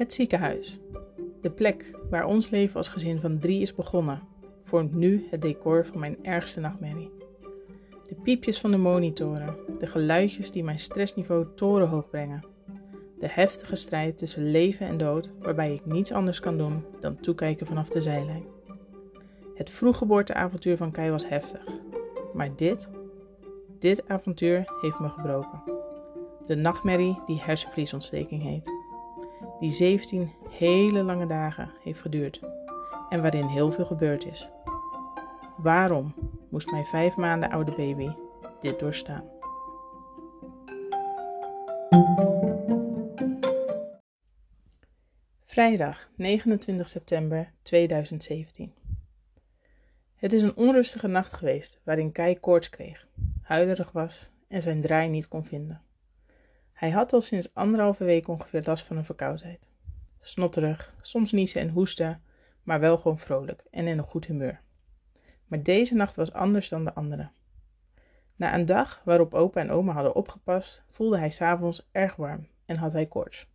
Het ziekenhuis. De plek waar ons leven als gezin van drie is begonnen, vormt nu het decor van mijn ergste nachtmerrie. De piepjes van de monitoren, de geluidjes die mijn stressniveau torenhoog brengen. De heftige strijd tussen leven en dood, waarbij ik niets anders kan doen dan toekijken vanaf de zijlijn. Het vroeggeboorteavontuur van Kai was heftig, maar dit, dit avontuur heeft me gebroken. De nachtmerrie die hersenvliesontsteking heet. Die 17 hele lange dagen heeft geduurd en waarin heel veel gebeurd is. Waarom moest mijn vijf maanden oude baby dit doorstaan? Vrijdag 29 september 2017. Het is een onrustige nacht geweest waarin Kai koorts kreeg, huilerig was en zijn draai niet kon vinden. Hij had al sinds anderhalve week ongeveer last van een verkoudheid. Snotterig, soms niezen en hoesten, maar wel gewoon vrolijk en in een goed humeur. Maar deze nacht was anders dan de andere. Na een dag waarop opa en oma hadden opgepast, voelde hij s'avonds erg warm en had hij koorts.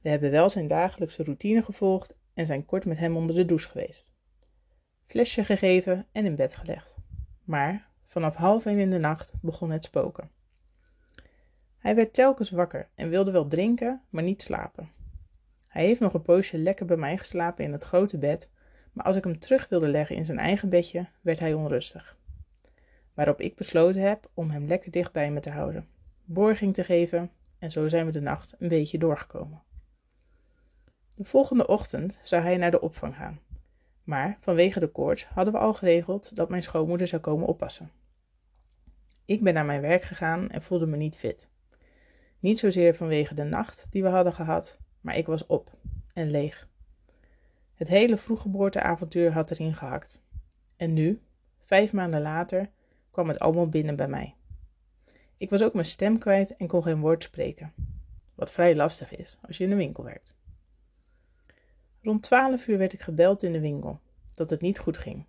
We hebben wel zijn dagelijkse routine gevolgd en zijn kort met hem onder de douche geweest. Flesje gegeven en in bed gelegd. Maar vanaf half één in de nacht begon het spoken. Hij werd telkens wakker en wilde wel drinken, maar niet slapen. Hij heeft nog een poosje lekker bij mij geslapen in het grote bed, maar als ik hem terug wilde leggen in zijn eigen bedje, werd hij onrustig. Waarop ik besloten heb om hem lekker dicht bij me te houden, borging te geven en zo zijn we de nacht een beetje doorgekomen. De volgende ochtend zou hij naar de opvang gaan, maar vanwege de koorts hadden we al geregeld dat mijn schoonmoeder zou komen oppassen. Ik ben naar mijn werk gegaan en voelde me niet fit. Niet zozeer vanwege de nacht die we hadden gehad, maar ik was op en leeg. Het hele vroeggeboorteavontuur had erin gehakt. En nu, vijf maanden later, kwam het allemaal binnen bij mij. Ik was ook mijn stem kwijt en kon geen woord spreken. Wat vrij lastig is als je in een winkel werkt. Rond twaalf uur werd ik gebeld in de winkel dat het niet goed ging.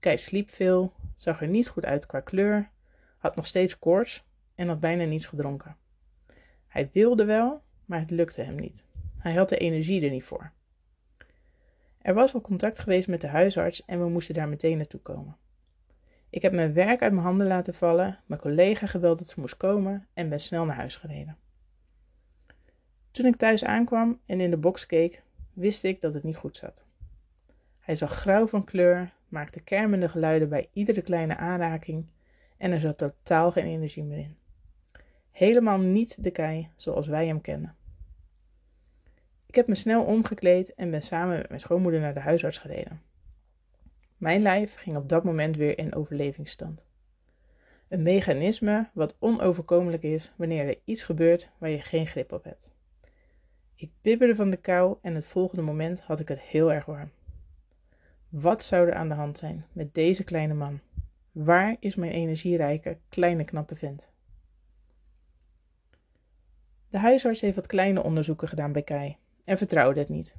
Kei sliep veel, zag er niet goed uit qua kleur, had nog steeds koorts en had bijna niets gedronken. Hij wilde wel, maar het lukte hem niet. Hij had de energie er niet voor. Er was al contact geweest met de huisarts en we moesten daar meteen naartoe komen. Ik heb mijn werk uit mijn handen laten vallen, mijn collega gebeld dat ze moest komen en ben snel naar huis gereden. Toen ik thuis aankwam en in de box keek, wist ik dat het niet goed zat. Hij zag grauw van kleur, maakte kermende geluiden bij iedere kleine aanraking en er zat totaal geen energie meer in. Helemaal niet de kei zoals wij hem kennen. Ik heb me snel omgekleed en ben samen met mijn schoonmoeder naar de huisarts gereden. Mijn lijf ging op dat moment weer in overlevingsstand. Een mechanisme wat onoverkomelijk is wanneer er iets gebeurt waar je geen grip op hebt. Ik bibberde van de kou en het volgende moment had ik het heel erg warm. Wat zou er aan de hand zijn met deze kleine man? Waar is mijn energierijke, kleine, knappe vent? De huisarts heeft wat kleine onderzoeken gedaan bij Kai en vertrouwde het niet.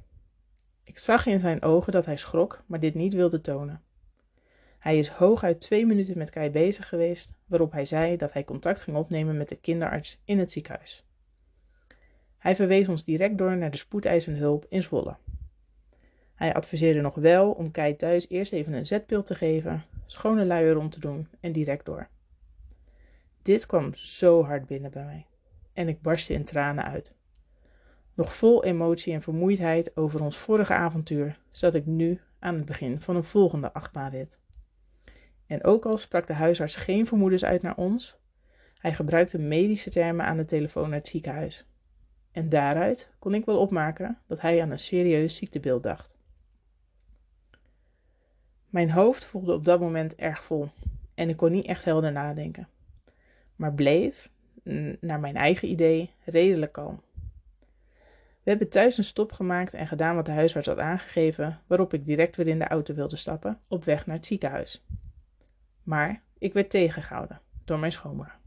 Ik zag in zijn ogen dat hij schrok, maar dit niet wilde tonen. Hij is hooguit twee minuten met Kai bezig geweest, waarop hij zei dat hij contact ging opnemen met de kinderarts in het ziekenhuis. Hij verwees ons direct door naar de spoedeisende hulp in Zwolle. Hij adviseerde nog wel om Kai thuis eerst even een zetpil te geven, schone luier om te doen en direct door. Dit kwam zo hard binnen bij mij en ik barstte in tranen uit. Nog vol emotie en vermoeidheid over ons vorige avontuur zat ik nu aan het begin van een volgende achtbaanrit. En ook al sprak de huisarts geen vermoedens uit naar ons, hij gebruikte medische termen aan de telefoon naar het ziekenhuis. En daaruit kon ik wel opmaken dat hij aan een serieus ziektebeeld dacht. Mijn hoofd voelde op dat moment erg vol en ik kon niet echt helder nadenken, maar bleef, naar mijn eigen idee, redelijk kalm. We hebben thuis een stop gemaakt en gedaan wat de huisarts had aangegeven, waarop ik direct weer in de auto wilde stappen op weg naar het ziekenhuis. Maar ik werd tegengehouden door mijn schoonmoeder.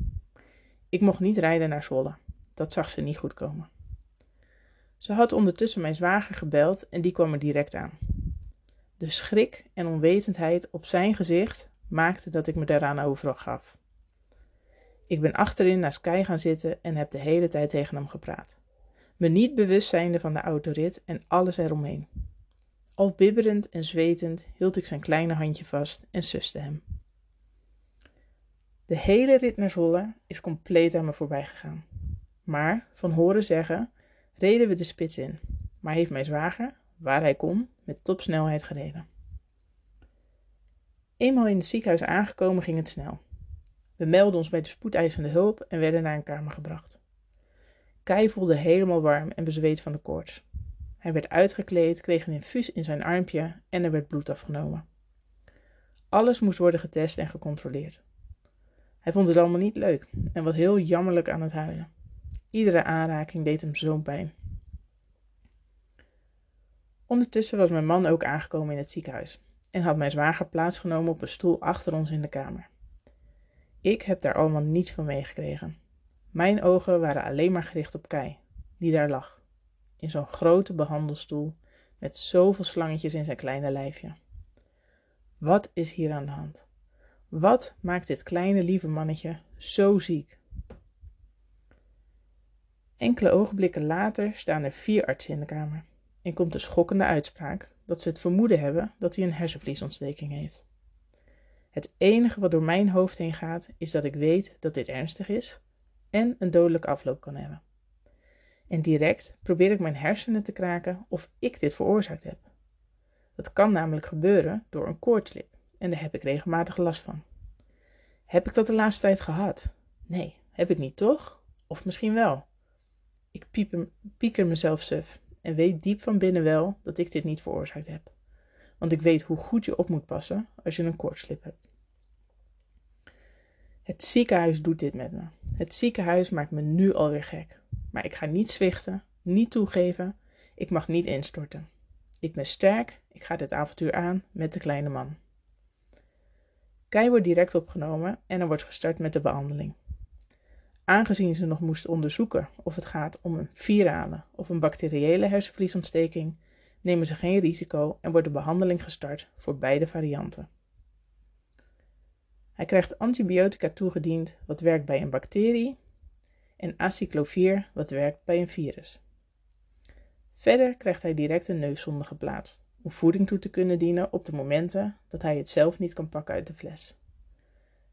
Ik mocht niet rijden naar Zwolle. Dat zag ze niet goed komen. Ze had ondertussen mijn zwager gebeld en die kwam er direct aan. De schrik en onwetendheid op zijn gezicht maakte dat ik me daaraan overal gaf. Ik ben achterin naar Sky gaan zitten en heb de hele tijd tegen hem gepraat. me niet bewust zijnde van de autorit en alles eromheen. Al bibberend en zwetend hield ik zijn kleine handje vast en suste hem. De hele rit naar Zwolle is compleet aan me voorbij gegaan. Maar, van horen zeggen, reden we de spits in, maar heeft mijn zwager, waar hij kon, met topsnelheid gereden. Eenmaal in het ziekenhuis aangekomen ging het snel. We meldden ons bij de spoedeisende hulp en werden naar een kamer gebracht. Kai voelde helemaal warm en bezweet van de koorts. Hij werd uitgekleed, kreeg een infuus in zijn armpje en er werd bloed afgenomen. Alles moest worden getest en gecontroleerd. Hij vond het allemaal niet leuk en was heel jammerlijk aan het huilen. Iedere aanraking deed hem zo'n pijn. Ondertussen was mijn man ook aangekomen in het ziekenhuis en had mijn zwager plaatsgenomen op een stoel achter ons in de kamer. Ik heb daar allemaal niets van meegekregen. Mijn ogen waren alleen maar gericht op Kai, die daar lag, in zo'n grote behandelstoel met zoveel slangetjes in zijn kleine lijfje. Wat is hier aan de hand? Wat maakt dit kleine lieve mannetje zo ziek? Enkele ogenblikken later staan er vier artsen in de kamer en komt de schokkende uitspraak dat ze het vermoeden hebben dat hij een hersenvliesontsteking heeft. Het enige wat door mijn hoofd heen gaat is dat ik weet dat dit ernstig is en een dodelijke afloop kan hebben. En direct probeer ik mijn hersenen te kraken of ik dit veroorzaakt heb. Dat kan namelijk gebeuren door een koortslip en daar heb ik regelmatig last van. Heb ik dat de laatste tijd gehad? Nee, heb ik niet toch? Of misschien wel. Ik pieker mezelf suf en weet diep van binnen wel dat ik dit niet veroorzaakt heb. Want ik weet hoe goed je op moet passen als je een koortslip hebt. Het ziekenhuis doet dit met me. Het ziekenhuis maakt me nu alweer gek. Maar ik ga niet zwichten, niet toegeven. Ik mag niet instorten. Ik ben sterk, ik ga dit avontuur aan met de kleine man. Kai wordt direct opgenomen en er wordt gestart met de behandeling. Aangezien ze nog moesten onderzoeken of het gaat om een virale of een bacteriële hersenvliesontsteking, nemen ze geen risico en wordt de behandeling gestart voor beide varianten. Hij krijgt antibiotica toegediend wat werkt bij een bacterie en acyclovir wat werkt bij een virus. Verder krijgt hij direct een neuszonde geplaatst om voeding toe te kunnen dienen op de momenten dat hij het zelf niet kan pakken uit de fles.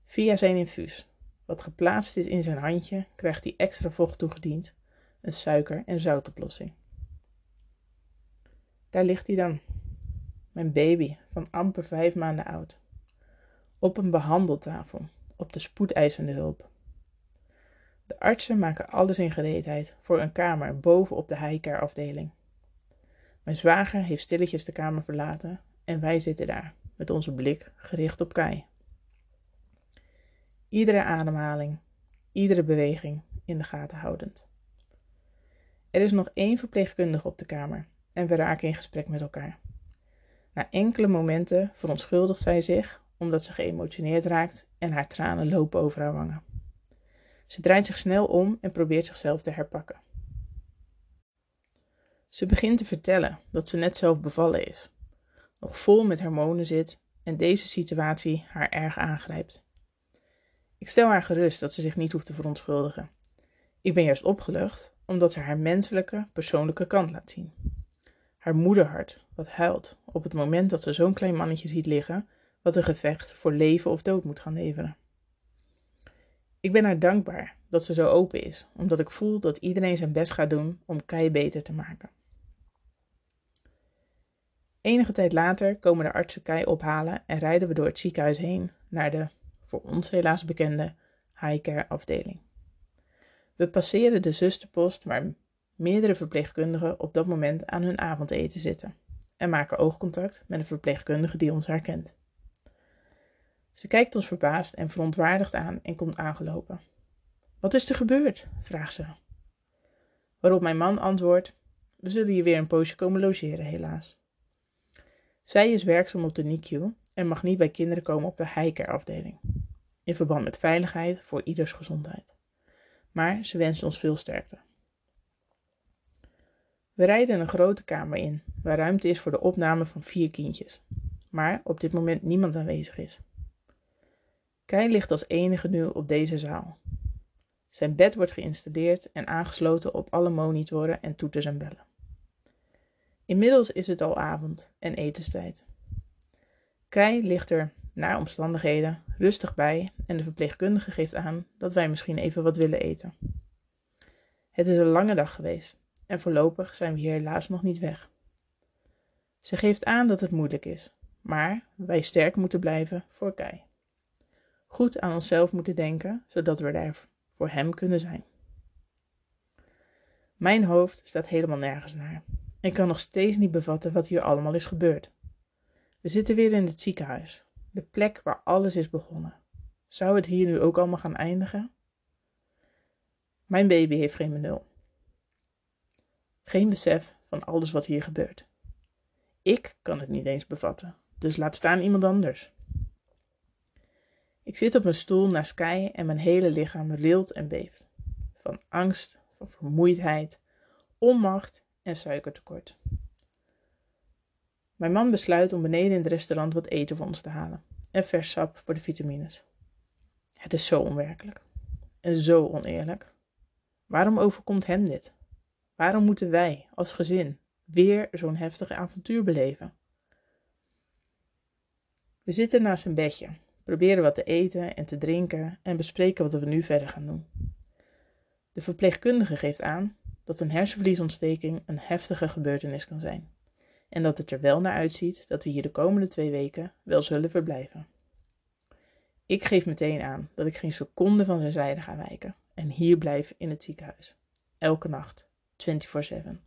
Via zijn infuus, wat geplaatst is in zijn handje, krijgt hij extra vocht toegediend, een suiker- en zoutoplossing. Daar ligt hij dan, mijn baby van amper vijf maanden oud, op een behandeltafel, op de spoedeisende hulp. De artsen maken alles in gereedheid voor een kamer boven op de highcare afdeling. Mijn zwager heeft stilletjes de kamer verlaten en wij zitten daar, met onze blik gericht op Kai. Iedere ademhaling, iedere beweging in de gaten houdend. Er is nog één verpleegkundige op de kamer en we raken in gesprek met elkaar. Na enkele momenten verontschuldigt zij zich omdat ze geëmotioneerd raakt en haar tranen lopen over haar wangen. Ze draait zich snel om en probeert zichzelf te herpakken. Ze begint te vertellen dat ze net zelf bevallen is, nog vol met hormonen zit en deze situatie haar erg aangrijpt. Ik stel haar gerust dat ze zich niet hoeft te verontschuldigen. Ik ben juist opgelucht omdat ze haar menselijke, persoonlijke kant laat zien. Haar moederhart, wat huilt op het moment dat ze zo'n klein mannetje ziet liggen, wat een gevecht voor leven of dood moet gaan leveren. Ik ben haar dankbaar dat ze zo open is, omdat ik voel dat iedereen zijn best gaat doen om Kai beter te maken. Enige tijd later komen de artsen Kai ophalen en rijden we door het ziekenhuis heen naar de, voor ons helaas bekende, high-care afdeling. We passeren de zusterpost waar meerdere verpleegkundigen op dat moment aan hun avondeten zitten en maken oogcontact met een verpleegkundige die ons herkent. Ze kijkt ons verbaasd en verontwaardigd aan en komt aangelopen. Wat is er gebeurd? vraagt ze. Waarop mijn man antwoordt: We zullen hier weer een poosje komen logeren, helaas. Zij is werkzaam op de NICU en mag niet bij kinderen komen op de highcare afdeling, in verband met veiligheid voor ieders gezondheid. Maar ze wenst ons veel sterkte. We rijden een grote kamer in, waar ruimte is voor de opname van vier kindjes, maar op dit moment niemand aanwezig is. Kai ligt als enige nu op deze zaal. Zijn bed wordt geïnstalleerd en aangesloten op alle monitoren en toeters en bellen. Inmiddels is het al avond en etenstijd. Kai ligt er, naar omstandigheden, rustig bij en de verpleegkundige geeft aan dat wij misschien even wat willen eten. Het is een lange dag geweest en voorlopig zijn we hier helaas nog niet weg. Ze geeft aan dat het moeilijk is, maar wij sterk moeten blijven voor Kai. Goed aan onszelf moeten denken, zodat we daar voor hem kunnen zijn. Mijn hoofd staat helemaal nergens naar en kan nog steeds niet bevatten wat hier allemaal is gebeurd. We zitten weer in het ziekenhuis, de plek waar alles is begonnen. Zou het hier nu ook allemaal gaan eindigen? Mijn baby heeft geen benul. Geen besef van alles wat hier gebeurt. Ik kan het niet eens bevatten, dus laat staan iemand anders. Ik zit op mijn stoel naar Sky en mijn hele lichaam rilt en beeft. Van angst, van vermoeidheid, onmacht en suikertekort. Mijn man besluit om beneden in het restaurant wat eten voor ons te halen en vers sap voor de vitamines. Het is zo onwerkelijk en zo oneerlijk. Waarom overkomt hem dit? Waarom moeten wij als gezin weer zo'n heftige avontuur beleven? We zitten naast een bedje, proberen wat te eten en te drinken en bespreken wat we nu verder gaan doen. De verpleegkundige geeft aan dat een hersenvliesontsteking een heftige gebeurtenis kan zijn en dat het er wel naar uitziet dat we hier de komende twee weken wel zullen verblijven. Ik geef meteen aan dat ik geen seconde van zijn zijde ga wijken en hier blijf in het ziekenhuis. Elke nacht, 24/7.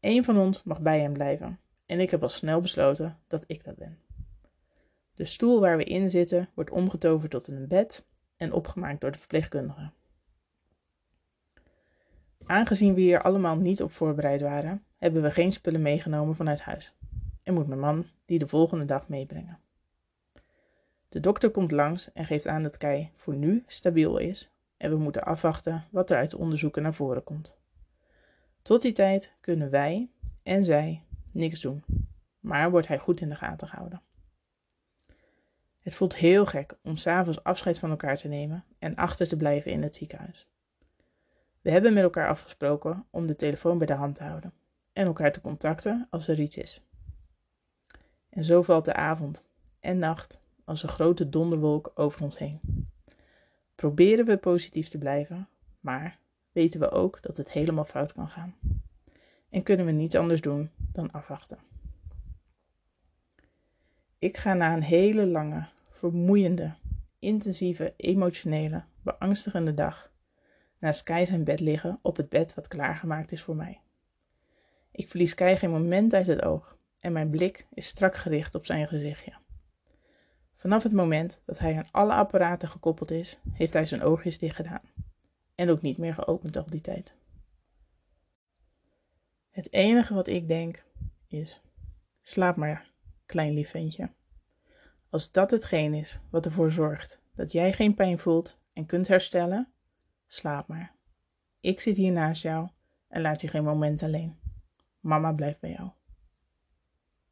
Eén van ons mag bij hem blijven en ik heb al snel besloten dat ik dat ben. De stoel waar we in zitten wordt omgetoverd tot een bed en opgemaakt door de verpleegkundige. Aangezien we hier allemaal niet op voorbereid waren, hebben we geen spullen meegenomen vanuit huis en moet mijn man die de volgende dag meebrengen. De dokter komt langs en geeft aan dat Kei voor nu stabiel is en we moeten afwachten wat er uit de onderzoeken naar voren komt. Tot die tijd kunnen wij en zij niks doen, maar wordt hij goed in de gaten gehouden. Het voelt heel gek om s'avonds afscheid van elkaar te nemen en achter te blijven in het ziekenhuis. We hebben met elkaar afgesproken om de telefoon bij de hand te houden en elkaar te contacten als er iets is. En zo valt de avond en nacht als een grote donderwolk over ons heen. Proberen we positief te blijven, maar weten we ook dat het helemaal fout kan gaan. En kunnen we niets anders doen dan afwachten. Ik ga na een hele lange, vermoeiende, intensieve, emotionele, beangstigende dag naast Kai zijn bed liggen op het bed wat klaargemaakt is voor mij. Ik verlies Kai geen moment uit het oog en mijn blik is strak gericht op zijn gezichtje. Vanaf het moment dat hij aan alle apparaten gekoppeld is, heeft hij zijn oogjes dicht gedaan en ook niet meer geopend al die tijd. Het enige wat ik denk is: slaap maar, klein lief ventje. Als dat hetgeen is wat ervoor zorgt dat jij geen pijn voelt en kunt herstellen, slaap maar. Ik zit hier naast jou en laat je geen moment alleen. Mama blijft bij jou.